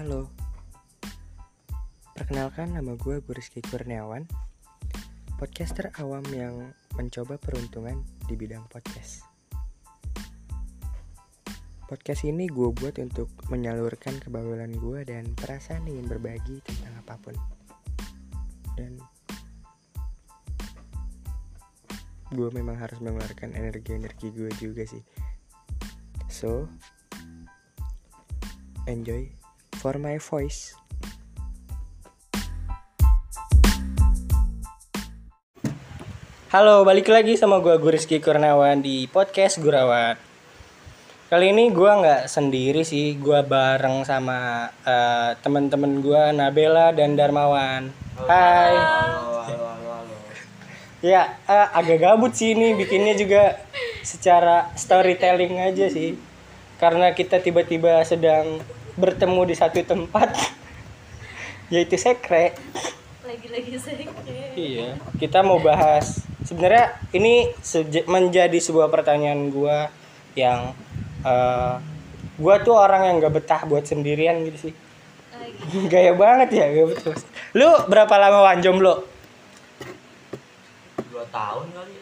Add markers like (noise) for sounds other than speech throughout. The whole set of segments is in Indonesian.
Halo. Perkenalkan nama gue Rizky Kurniawan Podcaster awam yang mencoba peruntungan di bidang podcast. Podcast ini gue buat untuk menyalurkan kebawulan gue dan perasaan ingin berbagi tentang apa pun. Dan gue memang harus mengeluarkan energi-energi gue juga sih. So, enjoy for my voice. Halo, balik lagi sama gue Rizky Kurnawan di podcast Gurawan. Kali ini gue nggak sendiri sih, gue bareng sama uh, teman-teman gue Nabela dan Darmawan. Hai. Halo, halo, halo, halo. Ya, uh, agak gabut sih ini bikinnya juga secara storytelling aja sih. Karena kita tiba-tiba sedang bertemu di satu tempat (laughs) yaitu sekre. lagi-lagi sekre Iya, kita mau bahas sebenarnya ini seje- menjadi sebuah pertanyaan gua yang eh gua tuh orang yang gak betah buat sendirian gitu sih. lagi (laughs) Gaya banget ya, gak betul. Lu berapa lama wan jomblo? Dua tahun kali.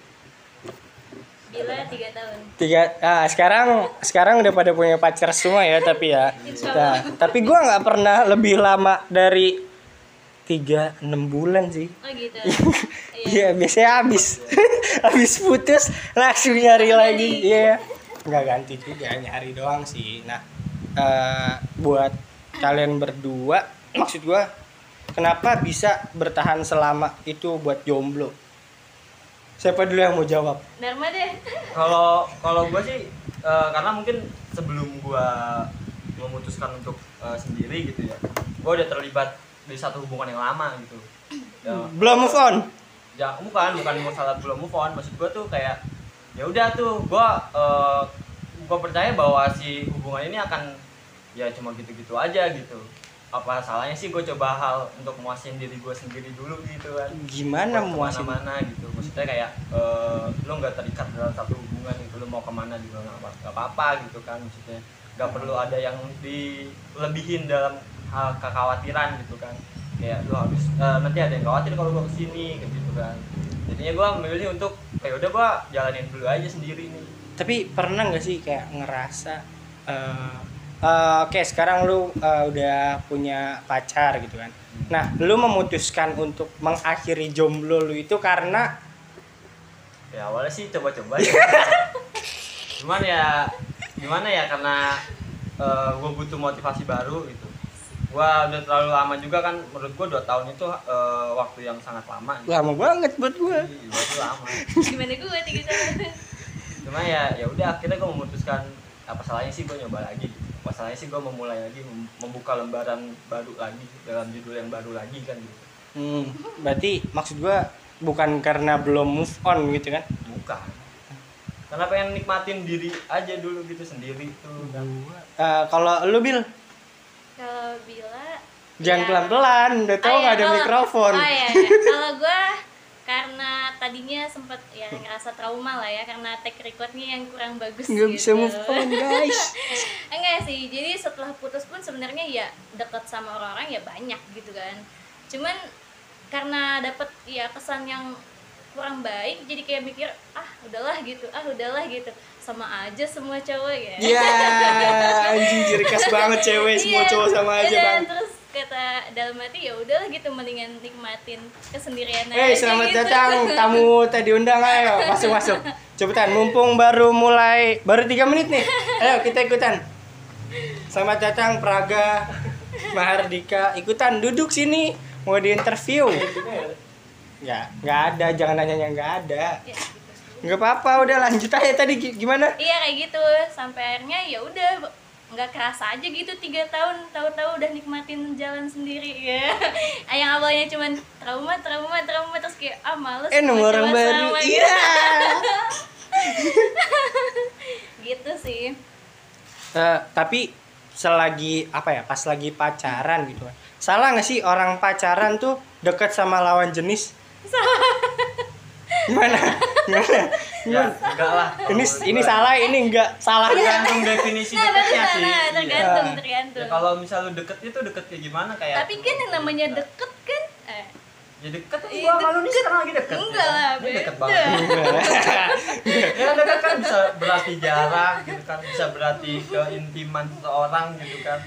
Bila tiga tahun Tiga, ah sekarang sekarang udah pada punya pacar semua ya tapi ya. Nah, tapi gua nggak pernah lebih lama dari tiga enam bulan sih. oh gitu (laughs) Iya, biasanya habis. (laughs) habis putus langsung nyari lagi. Iya. Nggak ganti juga, nyari doang sih. Nah, eh, buat kalian berdua, maksud gua kenapa bisa bertahan selama itu buat jomblo? Siapa dulu yang mau jawab? Dharma deh Kalau kalau gue sih eh, karena mungkin sebelum gue memutuskan untuk eh, sendiri gitu ya, gue udah terlibat di satu hubungan yang lama gitu. Ya, Belum move on. ya bukan bukan masalah belum move on, maksud gue tuh kayak ya udah tuh gue eh, gue percaya bahwa si hubungan ini akan ya cuma gitu-gitu aja gitu. Apa salahnya sih gue coba hal untuk muasin diri gue sendiri dulu gitu kan. Gimana muasin? mana gitu. Maksudnya kayak eh, lo nggak terikat dalam satu hubungan gitu. Lo mau ke mana juga nggak apa- apa-apa gitu kan. Maksudnya nggak perlu ada yang dilebihin dalam hal kekhawatiran gitu kan. Kayak lo harus eh, nanti ada yang khawatir kalau gue ke sini gitu kan. Jadinya gue memilih untuk kayak udah gue jalanin dulu aja sendiri nih. Tapi pernah nggak sih kayak ngerasa eh eh, oke sekarang lu eh, udah punya pacar gitu kan. Nah, lu memutuskan untuk mengakhiri jomblo lu itu karena ya awalnya sih coba-coba ya (laughs) cuman ya gimana ya karena gue butuh motivasi baru gitu gue udah terlalu lama juga kan menurut gue dua tahun itu eh, waktu yang sangat lama gitu. lama banget buat gue. Iya, itu lama gimana gue tiga tahun cuma ya ya udah akhirnya gue memutuskan apa salahnya sih gue nyoba lagi apa salahnya sih gue memulai lagi mem- membuka lembaran baru lagi dalam judul yang baru lagi kan gitu Hmm, berarti maksud gue bukan karena belum move on gitu kan? bukan karena pengen nikmatin diri aja dulu gitu sendiri tuh kan Eh, kalau lu bil kalau bila jangan ya- pelan-pelan, udah tau Oh, nggak iya, ada kalau- mikrofon. oh iya, iya. kalau gue karena tadinya sempat ya ngerasa trauma lah ya karena take recordnya yang kurang bagus Nggak gitu. bisa move on guys. (laughs) enggak sih jadi setelah putus pun sebenarnya ya deket sama orang-orang ya banyak gitu kan cuman karena dapet ya kesan yang kurang baik jadi kayak mikir ah udahlah gitu ah udahlah gitu sama aja semua cowok ya Ya, (laughs) anjing jerkas banget cewek semua Iya, cowok sama aja iya, bang. terus kata dalam hati ya udahlah gitu mendingan nikmatin kesendirian Hei, aja selamat gitu. datang tamu tadi undang ayo masuk masuk. Cepetan, mumpung baru mulai baru tiga menit nih. Ayo kita ikutan. Selamat datang Praga Mahardika ikutan duduk sini mau di interview. Ya, nggak ada, jangan nanya yang nggak ada. Ya, gitu. Nggak apa-apa, udah lanjut aja tadi gi- gimana? iya kayak gitu sampai akhirnya ya udah nggak kerasa aja gitu tiga tahun tahu-tahu udah nikmatin jalan sendiri ya (laughs) yang awalnya cuman trauma trauma trauma terus kayak ah males Eh, nemu mau orang baru. Iya. gitu. (laughs) gitu sih Eh, tapi selagi apa ya pas lagi pacaran gitu kan salah nggak sih orang pacaran tuh deket sama lawan jenis (laughs) gimana? Gimana? Ya enggak lah. Ini ini salah ini enggak. Salah. Tergantung definisi nah deketnya sih. nah Iya. tergantung Iya. tergantung. Ya, kalau misal lu deket itu deket kayak gimana? Kayak tapi kan yang namanya deket kan eh, ya deket Iya, gua sama lu nih sekarang lagi deket. Enggak ya lah, Ini deket banget. Ya deket kan bisa berarti jarak gitu kan bisa berarti keintiman seseorang gitu kan.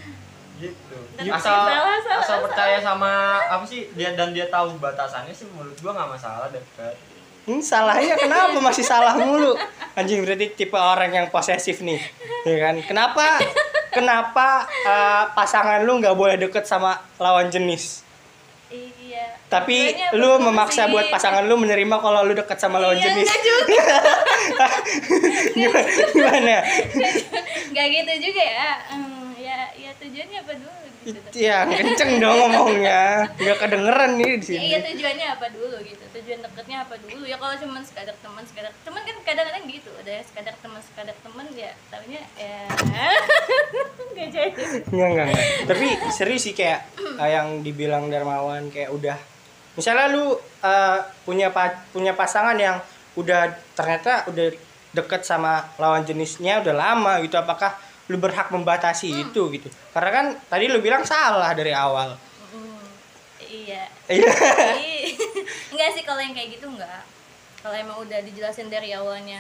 Gitu. Tapi asal salah, salah, asal salah. percaya sama apa sih dia dan dia tahu batasannya sih menurut gua nggak masalah deket Hmm, salahnya kenapa masih salah mulu? Anjing berarti tipe orang yang posesif nih, ya kan? Kenapa? Kenapa eh, pasangan lu nggak boleh deket sama lawan jenis? iya Tapi lu memaksa sih? buat pasangan lu menerima kalau lu deket sama lawan Iya, jenis. juga (laughs) gimana? gimana? nggak gitu juga ya Hmm, tujuannya apa dulu gitu Ya kenceng dong ngomongnya, nggak kedengeran nih di Ya, iya sini. tujuannya apa dulu gitu. Tujuan deketnya apa dulu? Ya kalau cuma sekadar teman sekadar teman kan kadang-kadang gitu. Ada sekadar teman sekadar teman ya tahunya ya (laughs) nggak jadi. Enggak, enggak. Tapi serius sih kayak eh, yang dibilang Darmawan kayak udah misalnya lu eh, punya pa- punya pasangan yang udah ternyata udah deket sama lawan jenisnya udah lama gitu apakah lu berhak membatasi itu gitu. Karena kan tadi lu bilang salah dari awal. Hmm, iya. Iya. (laughs) Enggak sih kalau yang kayak gitu enggak. Kalau emang udah dijelasin dari awalnya.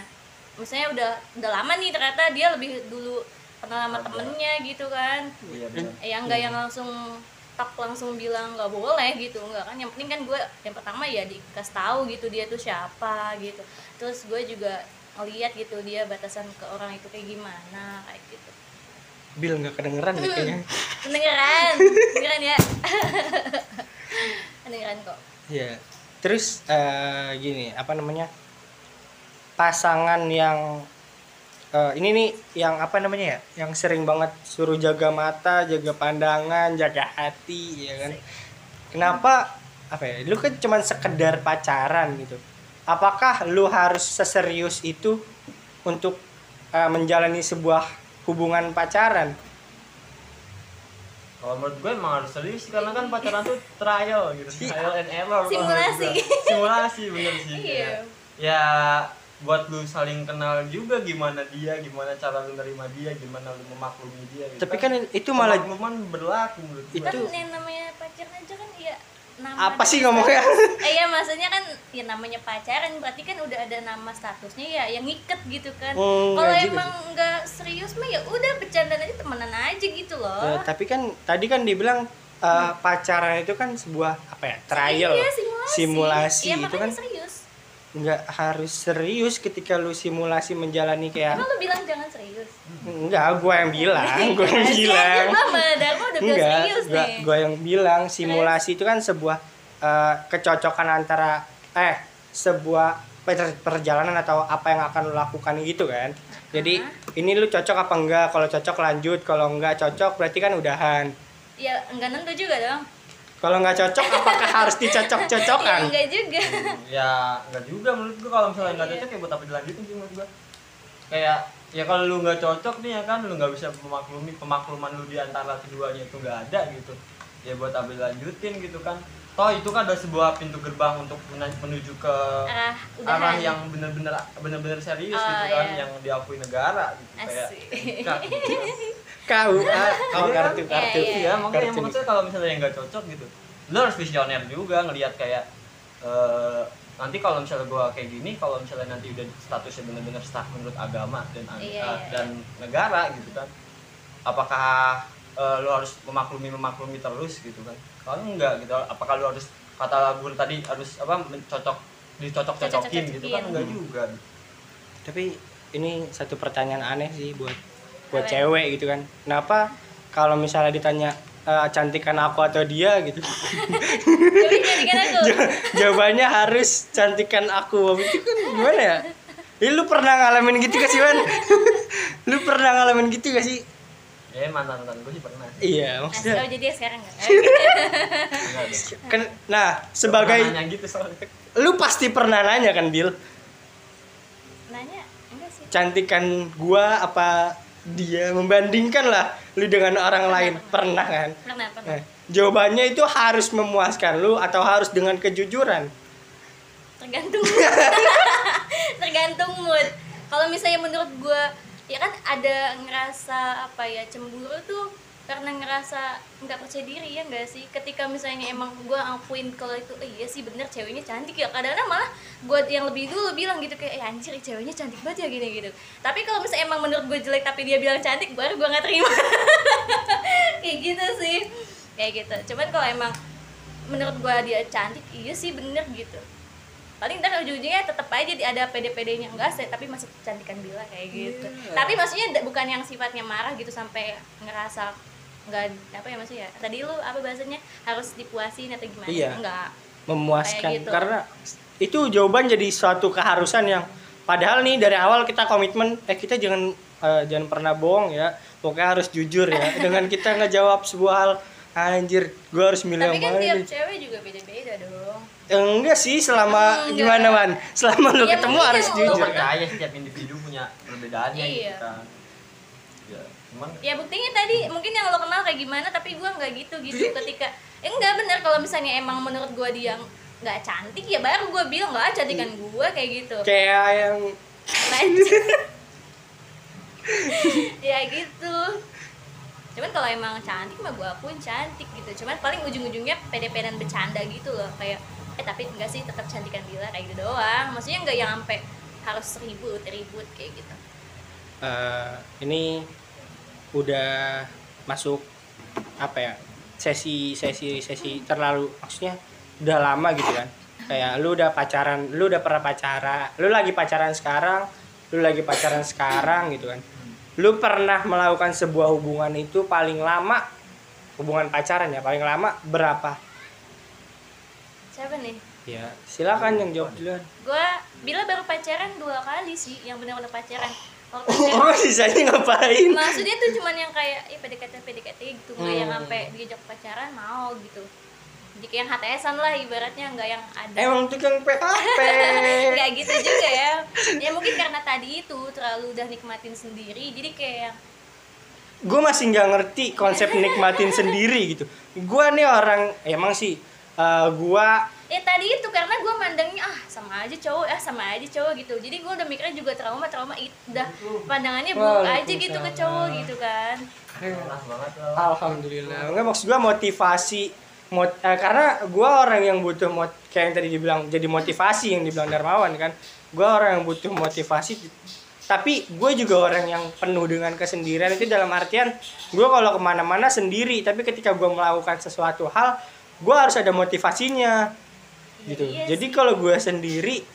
Misalnya udah udah lama nih ternyata dia lebih dulu kenal sama temennya gitu kan. Iya benar. Ya enggak yang langsung tak langsung bilang nggak boleh gitu. Enggak kan yang penting kan gue yang pertama ya dikasih tahu gitu dia tuh siapa gitu. Terus gue juga ngeliat gitu dia batasan ke orang itu kayak gimana kayak gitu Bil nggak kedengeran deh kayaknya kedengeran kedengeran ya (laughs) kedengeran kok Iya. Terus eh, gini, apa namanya? Pasangan yang eh, ini nih yang apa namanya ya? Yang sering banget suruh jaga mata, jaga pandangan, jaga hati, ya kan? Kenapa apa ya? Lu kan cuman sekedar pacaran gitu. Apakah lu harus seserius itu untuk eh, menjalani sebuah hubungan pacaran? kalau menurut gue emang harus serius karena kan pacaran tuh trial gitu trial and error Simulasi. simulasi bener sih Iya. ya. ya buat lu saling kenal juga gimana dia gimana cara lu nerima dia gimana lu memaklumi dia gitu Tapi kan itu malah berlaku menurut gue kan Itu- yang namanya pacaran aja kan ya nama apa sih ngomongnya? eh (laughs) ya maksudnya kan ya namanya pacaran berarti kan udah ada nama statusnya ya yang ngiket gitu kan. Hmm, kalau ya emang nggak serius mah ya udah bercanda aja temenan aja gitu loh. Tapi kan tadi kan dibilang eh, pacaran itu kan sebuah apa ya trial iya, simulasi, simulasi ya, itu kan. serius nggak harus serius ketika lu simulasi menjalani kayak emang lu bilang jangan serius? Enggak gua yang bilang (laughs) gua yang bilang. enggak gua, gua yang bilang simulasi itu kan sebuah eh, kecocokan antara eh sebuah per- perjalanan atau apa yang akan lu lakukan gitu kan. Jadi ini lu cocok apa enggak? Kalau cocok lanjut kalau enggak cocok berarti kan udahan. Ya enggak nentu juga dong kalau nggak cocok apakah harus ya dicocok-cocokkan enggak juga ya enggak juga menurut gue kalau misalnya nggak Iya. cocok ya buat apa dilanjutin sih menurut gue kayak ya kalau lu nggak cocok nih ya kan lu nggak bisa memaklumi pemakluman lu di antara keduanya itu nggak ada gitu ya buat apa dilanjutin gitu kan toh itu kan ada sebuah pintu gerbang untuk menuju ke arah udahan arah yang benar-benar benar-benar serius Oh, gitu kan iya. yang diakui negara gitu kayak Asik. gitu kan. kau ah, oh Iya, kartu kartu. Iya, iya. Makanya Kartu. maksudnya kalau misalnya yang nggak cocok gitu lu harus visioner juga ngelihat kayak eh, nanti kalau misalnya gua kayak gini kalau misalnya nanti udah statusnya benar-benar sah menurut agama dan ag- Iya, dan negara gitu kan. Apakah eh, lu harus memaklumi memaklumi terus gitu kan? Kalau enggak gitu apakah lu harus kata guru tadi harus apa mencocok dicocok-cocokin gitu kan? enggak juga. Tapi ini satu pertanyaan aneh sih buat buat cewek gitu kan. Kenapa kalau misalnya ditanya eh, cantikan aku atau dia? gitu. (laughs) Jawabannya harus cantikan aku. Itu kan gimana ya? Ih, lu pernah ngalamin gitu gak sih Wan? (laughs) lu pernah ngalamin gitu gak sih? ya mantan mantan gue sih pernah. Iya nah, maksudnya kalau jadi sekarang kan, (laughs) Nah sebagai gitu soalnya. Lu pasti pernah nanya kan Bill nanya enggak sih. Cantikan gua apa dia Membandingkan lah lu dengan orang lain. Pernah kan? pernah pernah. Nah, jawabannya itu harus memuaskan lu atau harus dengan kejujuran. tergantung (laughs) tergantung kalau misalnya menurut gue ya kan ada ngerasa apa ya cemburu tuh karena ngerasa nggak percaya diri ya enggak sih? Ketika misalnya emang gue akuin kalau itu eh, iya sih bener ceweknya cantik ya kadang-kadang malah gue yang lebih dulu bilang gitu kayak eh anjir ceweknya cantik banget ya gini gitu tapi kalau misalnya emang menurut gue jelek tapi dia bilang cantik baru gue nggak terima. (laughs) Kayak gitu sih. Kayak gitu. Cuman kalau emang menurut gue dia cantik iya sih bener gitu. Paling ntar ujung-ujungnya tetap aja ada pede-pedenya. Enggak sih tapi masih kecantikan bila kayak gitu. Iya. tapi maksudnya bukan yang sifatnya marah gitu sampai ngerasa enggak apa ya maksudnya? Tadi lu apa bahasanya? Harus dipuasin atau gimana? Iya. enggak memuaskan. Kayak gitu. karena itu jawaban jadi suatu keharusan yang padahal nih dari awal kita komitmen eh kita jangan eh, jangan pernah bohong ya. Pokoknya harus jujur ya. (laughs) Dengan kita ngejawab sebuah hal anjir gue harus milih tapi yang kan mana tiap nih?" cewek juga beda-beda dong. Enggak sih selama Enggak. gimana wan? Selama lu Ya, ketemu harus jujur. Percaya setiap individu punya perbedaannya Iya. gitu kan ya cuman ya buktinya tadi mungkin yang lo kenal kayak gimana tapi gua nggak gitu gitu ketika eh, enggak bener kalau misalnya emang menurut gua dia nggak cantik ya baru gua bilang nggak cantikan gua kayak gitu. Kayak yang (laughs) ya gitu. Cuman kalau emang cantik mah gue akuin cantik gitu. Cuman paling ujung-ujungnya pede-pedean bercanda gitu loh kayak eh tapi enggak sih tetap cantikan Bila kayak gitu doang. Maksudnya enggak yang sampai harus ribut ribut kayak gitu. Eh, ini udah masuk apa ya sesi sesi sesi terlalu maksudnya udah lama gitu kan. Kayak lu udah pacaran lu udah pernah pacaran lu lagi pacaran sekarang lu lagi pacaran sekarang gitu kan. Lu pernah melakukan sebuah hubungan itu paling lama hubungan pacaran ya paling lama berapa? Siapa nih? Ya silakan yang jawab duluan. Gue bila baru pacaran dua kali sih yang benar-benar pacaran oh sisanya ngapain? Maksudnya tuh cuman yang kayak eh PDKT PDKT gitu nggak yang Hmm. sampai diajak pacaran mau gitu. Jadi kayak yang HTSan lah ibaratnya nggak yang ada. Emang tukang PHP (laughs) nggak gitu juga ya. Ya mungkin karena tadi itu terlalu udah nikmatin sendiri jadi kayak yang, gue masih nggak ngerti konsep nikmatin sendiri gitu. Gue nih orang emang sih eh, gue ya tadi itu karena gue mandangnya ah sama aja cowok ah sama aja cowok gitu. Jadi gue udah mikirnya juga trauma trauma it, udah pandangannya buruk aja gitu ke cowok gitu kan. Alhamdulillah. Nggak maksud gue motivasi mot eh, karena gue orang yang butuh mot kayak yang tadi dibilang jadi motivasi yang dibilang Darmawan kan. Gue orang yang butuh motivasi tapi gue juga orang yang penuh dengan kesendirian. Itu dalam artian gue kalau ke mana-mana sendiri. Tapi ketika gue melakukan sesuatu hal gue harus ada motivasinya. Gitu. Iya jadi sih. kalau gue sendiri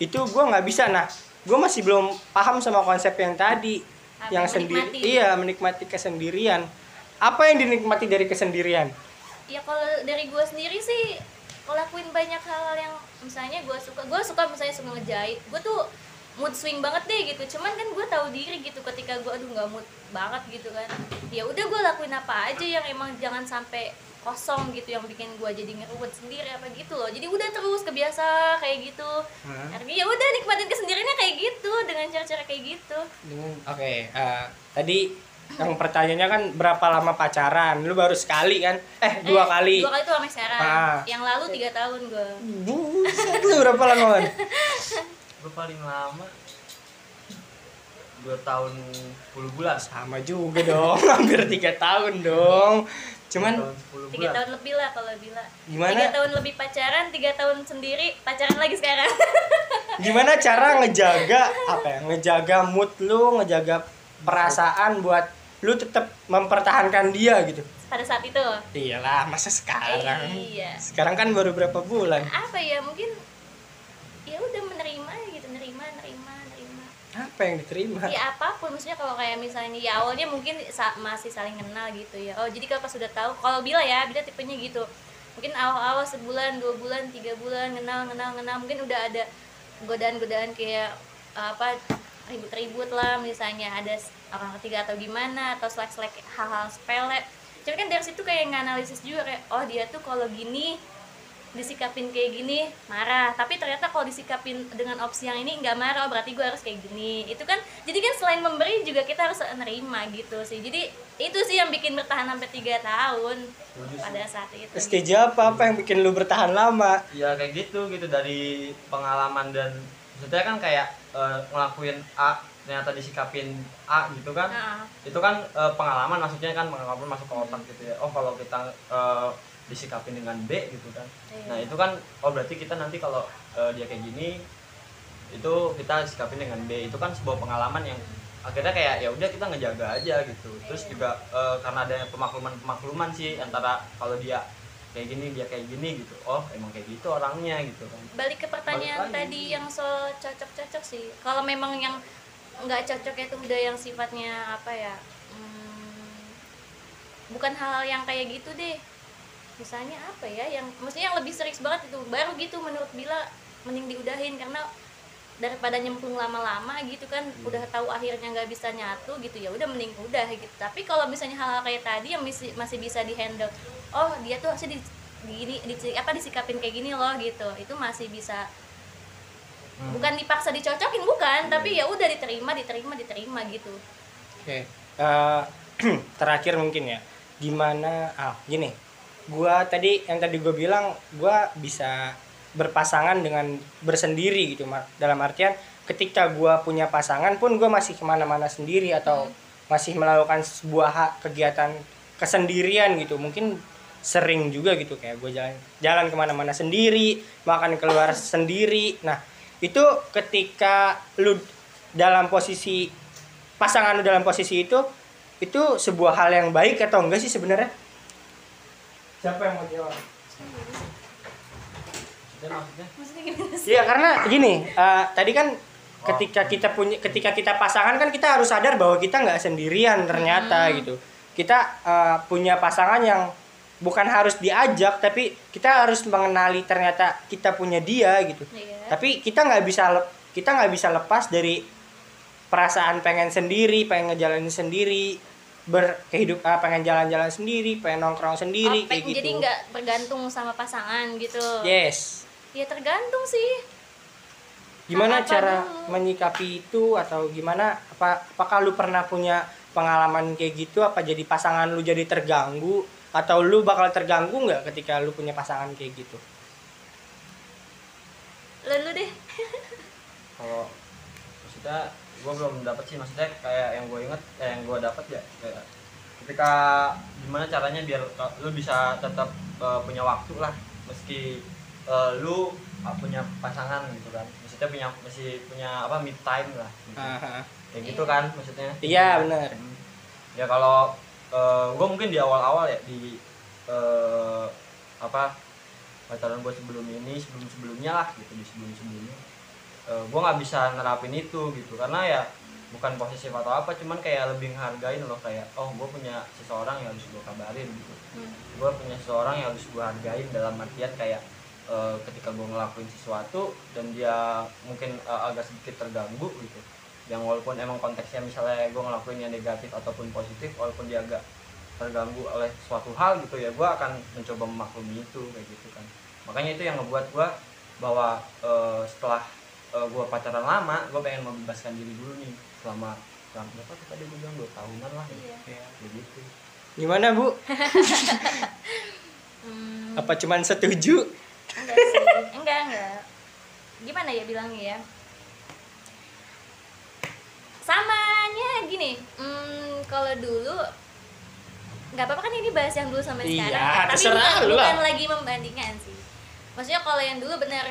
itu gue nggak bisa. Nah gue masih belum paham sama konsep yang tadi Apa, yang sendiri iya menikmati kesendirian. Apa yang dinikmati dari kesendirian? Ya kalau dari gue sendiri sih ngelakuin banyak hal yang misalnya gue suka gue suka misalnya suka ngejahit. Gue tuh mood swing banget deh gitu. Cuman kan gue tahu diri gitu. Ketika gue aduh nggak mood banget gitu kan. Ya udah gue lakuin apa aja yang emang jangan sampai kosong gitu yang bikin gue jadi ngeruwet sendiri apa gitu loh. Jadi udah terus kebiasa kayak gitu. Artinya ya udah nikmatin kesendiriannya kayak gitu dengan cara-cara kayak gitu. Dengan- oke eh, tadi yang pertanyaannya kan berapa lama pacaran? Lu baru sekali kan? Eh dua Eh, kali. dua kali tuh sampai sekarang Ah. yang lalu tiga tahun gue Buset, lu berapa lama kan gue paling lama dua tahun 10 bulan. Sama juga dong (laughs) hampir tiga tahun dong cuman Dua tahun 10 tiga tahun lebih lah kalau bila. Gimana? tiga tahun lebih pacaran tiga tahun sendiri pacaran lagi sekarang. (laughs) Gimana cara ngejaga apa ya? Ngejaga mood lu ngejaga perasaan buat lu tetap mempertahankan dia gitu. Pada saat itu? Iyalah masa sekarang? Iya. sekarang kan baru berapa bulan? Apa ya mungkin ya udah menerima gitu nerima nerima nerima apa yang diterima? Ya apa pun. Maksudnya kalau kayak misalnya ya awalnya mungkin sa- masih saling kenal gitu ya. Oh jadi kalau pas sudah tahu kalau bila ya bila tipenya gitu. Mungkin awal-awal sebulan dua bulan tiga bulan kenal kenal kenal. Mungkin udah ada godaan-godaan kayak apa ribut-ribut lah. Misalnya ada orang ketiga atau gimana atau selek-selek hal-hal sepele. Cuman kan dari situ kayak nganalisis juga kayak oh dia tuh kalau gini disikapin kayak gini marah. Tapi ternyata kalau disikapin dengan opsi yang ini nggak marah. Oh, berarti gue harus kayak gini. Itu kan jadi kan selain memberi juga kita harus nerima gitu sih. Jadi itu sih yang bikin bertahan sampai tiga tahun pada saat itu. Stage apa? Apa yang bikin lu bertahan lama? Ya kayak gitu gitu. Dari pengalaman dan maksudnya kan kayak eh, ngelakuin A ternyata disikapin A gitu kan. Nah, itu kan eh, pengalaman. Maksudnya kan pengalaman masuk ke otak gitu ya. Oh kalau kita eh, disikapin dengan B gitu kan. Iya. nah itu kan oh berarti kita nanti kalau eh, dia kayak gini itu kita sikapin dengan B. Itu kan sebuah pengalaman yang akhirnya kayak ya udah kita ngejaga aja gitu. Terus Iya. juga eh, karena ada pemakluman pemakluman sih antara kalau dia kayak gini dia kayak gini gitu. Oh emang kayak gitu orangnya gitu kan. Balik ke pertanyaan Balik lagi. tadi yang soal cocok-cocok sih. Kalau memang yang nggak cocok itu udah yang sifatnya apa ya hmm, bukan hal yang kayak gitu deh misalnya apa ya yang maksudnya yang lebih serius banget itu baru gitu menurut Bila mending diudahin karena daripada nyemplung lama-lama gitu kan udah tahu akhirnya nggak bisa nyatu gitu ya udah mending udah gitu tapi kalau misalnya hal-hal kayak tadi yang masih masih bisa dihandle oh dia tuh harusnya di, di gini di, apa disikapin kayak gini loh gitu itu masih bisa Hmm. bukan dipaksa dicocokin bukan tapi ya udah diterima diterima diterima gitu Oke. Eh, (clears throat) terakhir mungkin ya. Gimana ah gini. Gua tadi yang tadi gue bilang gua bisa berpasangan dengan bersendiri gitu dalam artian ketika gua punya pasangan pun gua masih ke mana-mana sendiri atau masih melakukan sebuah hak kegiatan kesendirian gitu. Mungkin sering juga gitu kayak gue jalan jalan ke mana-mana sendiri makan keluar sendiri. Nah itu ketika lu dalam posisi pasangan lu dalam posisi itu itu sebuah hal yang baik atau enggak sih sebenarnya siapa yang mau jawab? Maksudnya? Maksudnya gimana sih? Iya karena gini eh, tadi kan ketika kita punya ketika kita pasangan kan kita harus sadar bahwa kita nggak sendirian ternyata gitu. Kita eh, punya pasangan yang bukan harus diajak tapi kita harus mengenali ternyata kita punya dia gitu. Iya. tapi kita nggak bisa kita nggak bisa lepas dari perasaan pengen sendiri pengen ngejalanin sendiri berkehidup ah, pengen jalan-jalan sendiri pengen nongkrong Oh, sendiri kayak pengen gitu. jadi nggak bergantung sama pasangan gitu. Yes. Ya tergantung sih. Gimana Apa cara dulu? menyikapi itu atau gimana? Apa apakah lu pernah punya pengalaman kayak gitu? Apa jadi pasangan lu jadi terganggu? Atau lu bakal terganggu nggak ketika lu punya pasangan kayak gitu? Lalu deh. Kalau maksudnya gue belum dapet sih maksudnya kayak yang gue inget eh, yang gue dapet ya kayak ketika gimana caranya biar uh, lu bisa tetap uh, punya waktu lah meski uh, lu uh, punya pasangan gitu kan maksudnya punya masih punya apa mid time lah gitu. Aha. kayak gitu kan maksudnya iya benar ya kalau gue mungkin di awal-awal ya di eh, apa pacaran gue sebelum ini sebelum sebelumnya lah gitu di sebelum sebelumnya gue nggak bisa nerapin itu gitu. Karena ya bukan posesif atau apa cuman kayak lebih menghargain loh kayak oh gue punya seseorang yang harus gue kabarin gitu. Hmm. gue punya seseorang yang harus gue hargain dalam artian kayak eh, ketika gue ngelakuin sesuatu dan dia mungkin eh, agak sedikit terganggu gitu. Yang walaupun emang konteksnya misalnya gue ngelakuin yang negatif ataupun positif walaupun dia agak terganggu oleh suatu hal gitu ya gue akan mencoba memaklumi itu kayak gitu kan. Makanya itu yang ngebuat gue bahwa eh, setelah gue pacaran lama gue pengen membebaskan diri dulu nih. Selama selama berapa tuh tadi gue bilang? Dua tahunan lah. Iya. kayak gitu. Gimana bu? (laughs) Hmm, apa cuman setuju? Enggak sih. Enggak enggak. Gimana ya bilangnya ya? Samanya gini hmm, kalau dulu nggak apa-apa kan ini bahas yang dulu sama Iya, sekarang. Tapi terserah bukan, bukan lagi membandingkan sih. Maksudnya kalau yang dulu bener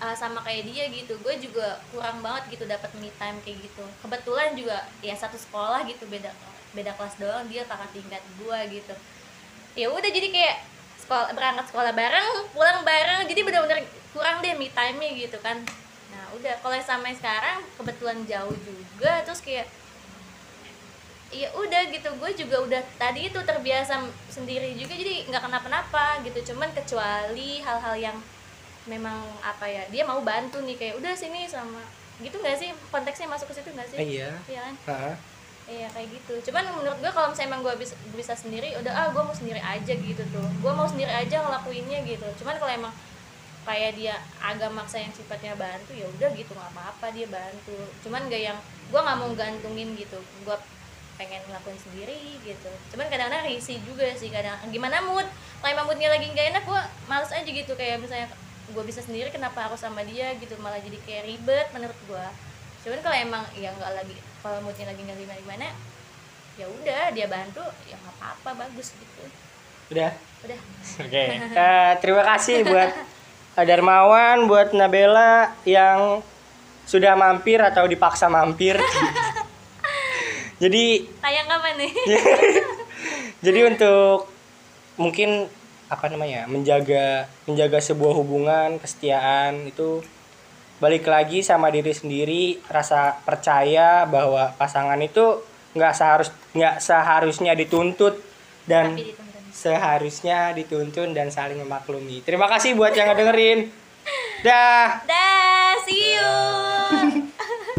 uh, sama kayak dia gitu. Gue juga kurang banget gitu dapat me time kayak gitu. Kebetulan juga ya satu sekolah gitu beda beda kelas doang dia kakak tingkat gue gitu. Ya udah jadi kayak sekolah berangkat sekolah bareng pulang bareng jadi bener-bener kurang deh me time nya gitu kan. Nah udah kalau sama sekarang kebetulan jauh juga terus kayak ya udah gitu. Gue juga udah tadi itu terbiasa sendiri juga jadi nggak kenapa-napa gitu. Cuman kecuali hal-hal yang memang apa ya dia mau bantu nih kayak udah sini sama gitu nggak sih konteksnya masuk ke situ nggak sih iya iya kan Hah? Iya kayak gitu. Cuman menurut gue kalau misalnya emang gue bisa, bisa sendiri, udah ah gue mau sendiri aja gitu tuh. Gue mau sendiri aja ngelakuinnya gitu. Cuman kalau emang kayak dia agak maksa yang sifatnya bantu ya udah gitu nggak apa-apa dia bantu. Cuman gak yang gue nggak mau gantungin gitu. Gue pengen ngelakuin sendiri gitu. Cuman kadang-kadang risih juga sih kadang. Gimana mood? Kalau emang moodnya lagi nggak enak gue males aja gitu kayak misalnya gue bisa sendiri kenapa harus sama dia gitu malah jadi kayak ribet menurut gue cuman kalau emang ya nggak lagi kalau moodnya lagi nggak gimana gimana ya udah dia bantu ya nggak apa-apa bagus gitu Udah. udah Oke. Eh, terima kasih buat (laughs) Darmawan, buat Nabela yang sudah mampir atau dipaksa mampir. (laughs) Jadi tayang kapan nih (laughs) jadi untuk mungkin apa namanya menjaga menjaga sebuah hubungan kesetiaan itu balik lagi sama diri sendiri rasa percaya bahwa pasangan itu nggak seharus nggak seharusnya dituntut dan dituntun seharusnya dituntun dan saling memaklumi. Terima kasih buat yang ngedengerin. (laughs) Dah. Dah see you (laughs)